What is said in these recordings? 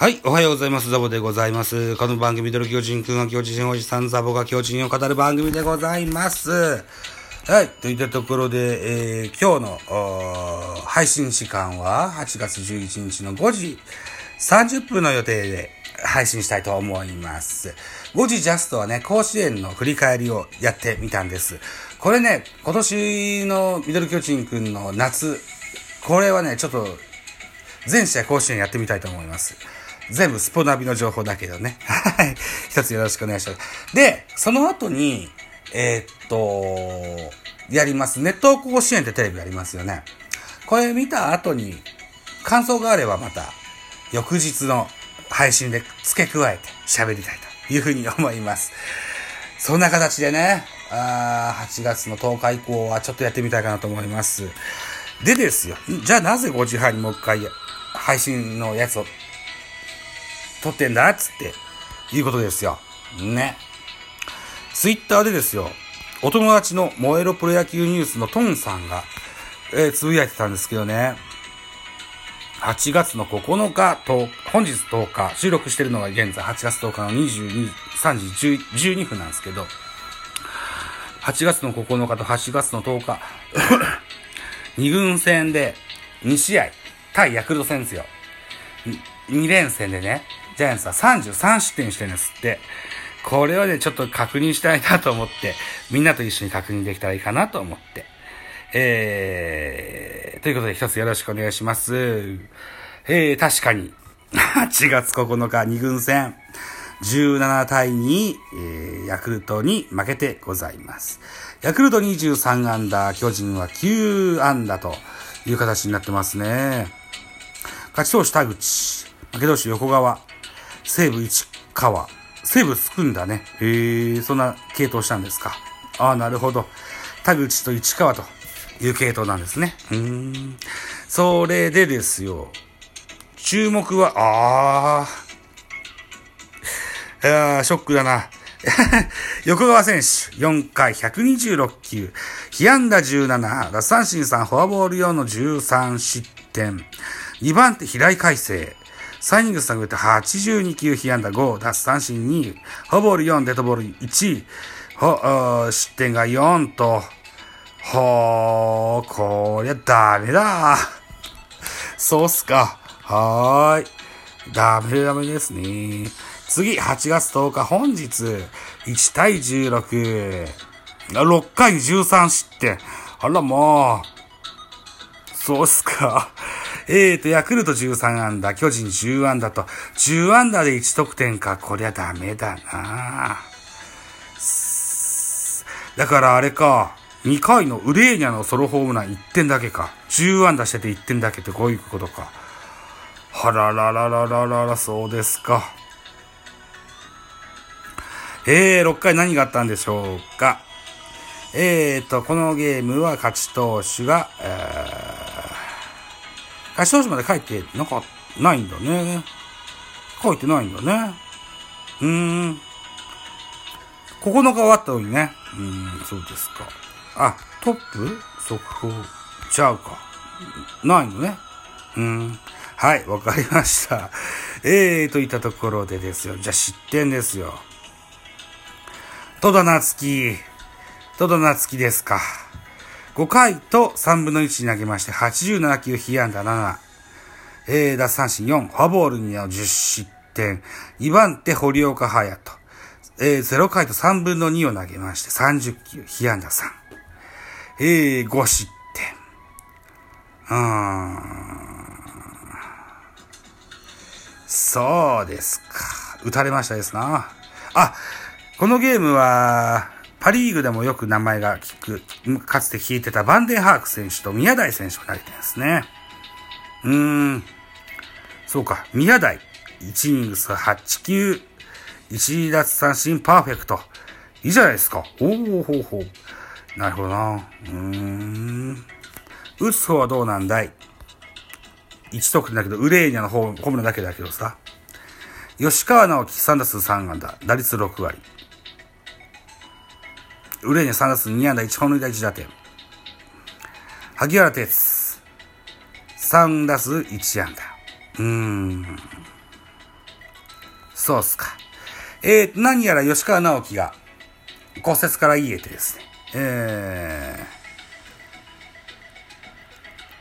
はい、おはようございます。ザボでございます。この番組、ミドル巨人くんは巨人おじさん、ザボが巨人を語る番組でございます。はい、といったところで、えー、今日の配信時間は8月11日の5時30分の予定で配信したいと思います。5時ジャストはね、甲子園の振り返りをやってみたんです。これね、今年のミドル巨人くんの夏、これはね、ちょっと全試合甲子園やってみたいと思います。全部スポナビの情報だけどね。はい。一つよろしくお願いします。で、その後に、えーっと、やります。ネット甲子園ってテレビありますよね。これ見た後に、感想があればまた、翌日の配信で付け加えて喋りたいというふうに思います。そんな形でね、あ8月の10日以降はちょっとやってみたいかなと思います。でですよ。じゃあなぜ5時半にもう一回配信のやつを撮ってんだっつって、いうことですよ。ね。ツイッターでですよ、お友達の燃えろプロ野球ニュースのトンさんが、えーつぶやいてたんですけどね。8月の9日と、本日10日、収録してるのが現在8月10日の22、3時10 12分なんですけど、8月の9日と8月の10日、2軍戦で2試合、対ヤクルト戦ですよ。2連戦でね、ジャイアンツは33失点してるんですって。これをね、ちょっと確認したいなと思って、みんなと一緒に確認できたらいいかなと思って。えー、ということで一つよろしくお願いします。えー、確かに、8月9日2軍戦、17対2、えー、ヤクルトに負けてございます。ヤクルト23安打、巨人は9安打という形になってますね。勝ち投手田口、負け投手横川、西武市川、西武つくんだね。へえ、そんな系統したんですか。ああ、なるほど。田口と市川という系統なんですね。うん。それでですよ。注目は、ああ、いやーショックだな。横川選手、4回126球、被安打17、奪三振3、フォアボール4の13失点。2番手、平井海星。3イニングス投げて82球、被安打5、奪三振2、フォボール4、デッドボール1、ほ失点が4と、ほー、こりゃダメだ。そうっすか。はーい。ダメダメですね。次、8月10日、本日、1対16。6回13失点。あら、もう。そうっすか。えーと、ヤクルト13安打、巨人10安打と、10安打で1得点か。こりゃダメだなだからあれか、2回のウレーニャのソロホームラン1点だけか。10安打してて1点だけってこういうことか。はららららららら、そうですか。えー、6回何があったんでしょうか。えーと、このゲームは勝ち投手が、えー、勝ち投手まで書いてなか、ないんだね。書いてないんだね。うーん。9日終わったのにね。うーん、そうですか。あ、トップ？速報ちゃうか。ないのね。うーん。はい、わかりました。えー、といったところでですよ。じゃあ失点ですよ。戸田夏樹。戸田夏樹ですか。5回と3分の1に投げまして、87球、被安打7。えー、奪三振4、フォアボール2の10失点。2番手、堀岡隼人。えー、0回と3分の2を投げまして、30球、被安打3。えー、5失点。うーん。そうですか。打たれましたですな。あ、このゲームは、パリーグでもよく名前が聞く、かつて聞いてたバンデンハーク選手と宮台選手が投げてるんですね。うーん。そうか、宮台。1イニングス8球、1奪三振パーフェクト。いいじゃないですか。おおほうほう。なるほどな。うーん。打つ方はどうなんだい ?1 得点だけど、ウレーニャの方、ホームランだけだけどさ。吉川直樹3打数3安打、打率6割。ウレーニャ3打数2安打、1本塁打1打点。萩原哲、3打数1安打。うーん。そうっすか。えー、何やら吉川直樹が骨折から言えてですね。え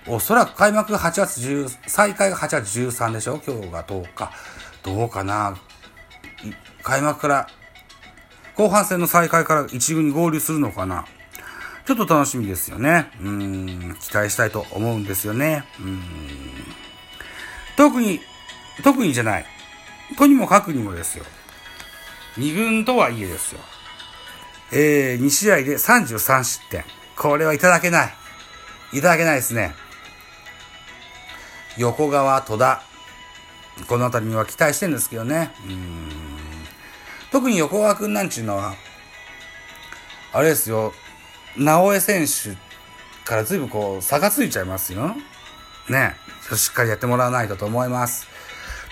ー、おそらく開幕が8月10、再開が8月13でしょ？今日が10日。どうかな？開幕から、後半戦の再開から一軍に合流するのかな？ちょっと楽しみですよね。うん、期待したいと思うんですよね。うん。特に、特にじゃない。とにもかくにもですよ。二軍とはいえですよ。えー、2試合で33失点。これはいただけない。いただけないですね。横川、戸田。この辺りには期待してるんですけどね。うん特に横川くんなんちゅうのは、あれですよ、直江選手から随分こう差がついちゃいますよ。ね。しっかりやってもらわないとと思います。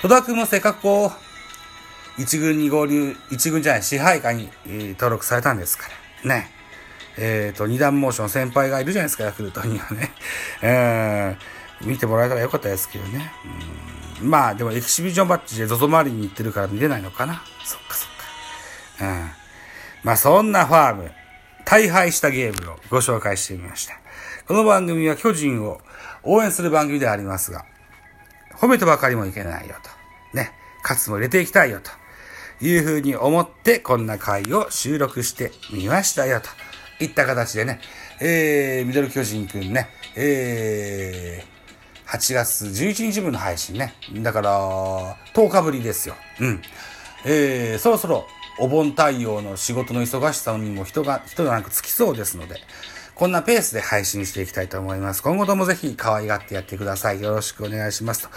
戸田くんもせっかくこう、一軍に合流、一軍じゃない、支配下に、登録されたんですから。ね。えっ、ー、と、二段モーション先輩がいるじゃないですか、ヤクルトにはね。えー、見てもらえたらよかったですけどね。うんまあ、でもエキシビジョンバッジで ZOZO 周りに行ってるから見れないのかな。そっかそっか。うん。まあ、そんなファーム、大敗したゲームをご紹介してみました。この番組は巨人を応援する番組でありますが、褒めてばかりもいけないよと。ね。勝つも入れていきたいよと。いうふうに思ってこんな回を収録してみましたよと。いった形でね、えー、ミドル巨人くんね、えー、8月11日分の配信ね。だから、10日ぶりですよ。うん。えー、そろそろお盆対応の仕事の忙しさにも一段、一段落つきそうですので、こんなペースで配信していきたいと思います。今後ともぜひ可愛がってやってください。よろしくお願いします。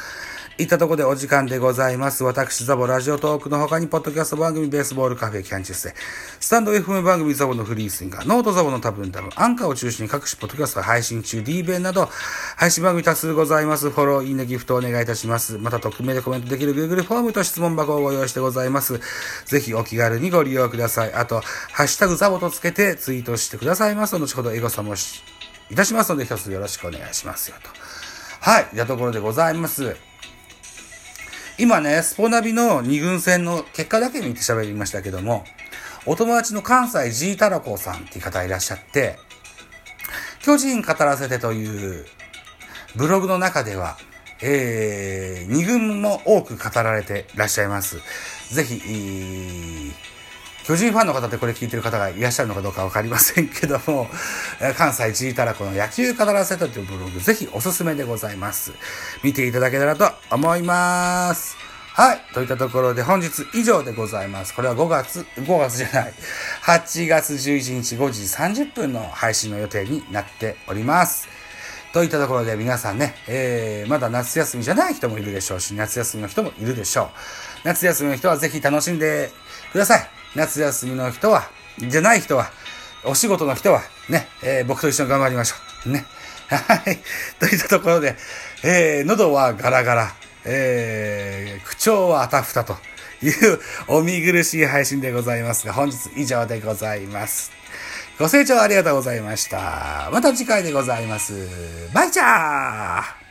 いったところでお時間でございます。私、ザボラジオトークの他に、ポッドキャスト番組、ベースボールカフェ、キャンチェスで、スタンド FM 番組、ザボのフリースインガー、ノートザボの多分多分、アンカーを中心に各種ポッドキャスト配信中、D 弁など、配信番組多数ございます。フォロー、いいね、ギフトお願いいたします。また、匿名でコメントできる Google フォームと質問箱をご用意してございます。ぜひお気軽にご利用ください。あと、ハッシュタグザボとつけてツイートしてくださいます後ほどエゴサもし、いたしますので、一つよろしくお願いしますよと。はい。じゃところでございます。今ね、スポナビの二軍戦の結果だけ見て喋りましたけども、お友達の関西 G タラコさんっていう方いらっしゃって、巨人語らせてというブログの中では、えー、二軍も多く語られていらっしゃいます。ぜひ、巨人ファンの方ってこれ聞いてる方がいらっしゃるのかどうかわかりませんけども、関西チータラコの野球語らせたというブログ、ぜひおすすめでございます。見ていただけたらと思います。はい。といったところで本日以上でございます。これは5月、5月じゃない。8月11日5時30分の配信の予定になっております。といったところで皆さんね、えー、まだ夏休みじゃない人もいるでしょうし、夏休みの人もいるでしょう。夏休みの人はぜひ楽しんでください。夏休みの人は、じゃない人は、お仕事の人は、ね、えー、僕と一緒に頑張りましょう。ね。はい。といったところで、えー、喉はガラガラ、えー、口調はあたふたという お見苦しい配信でございますが、本日以上でございます。ご清聴ありがとうございました。また次回でございます。バイチャー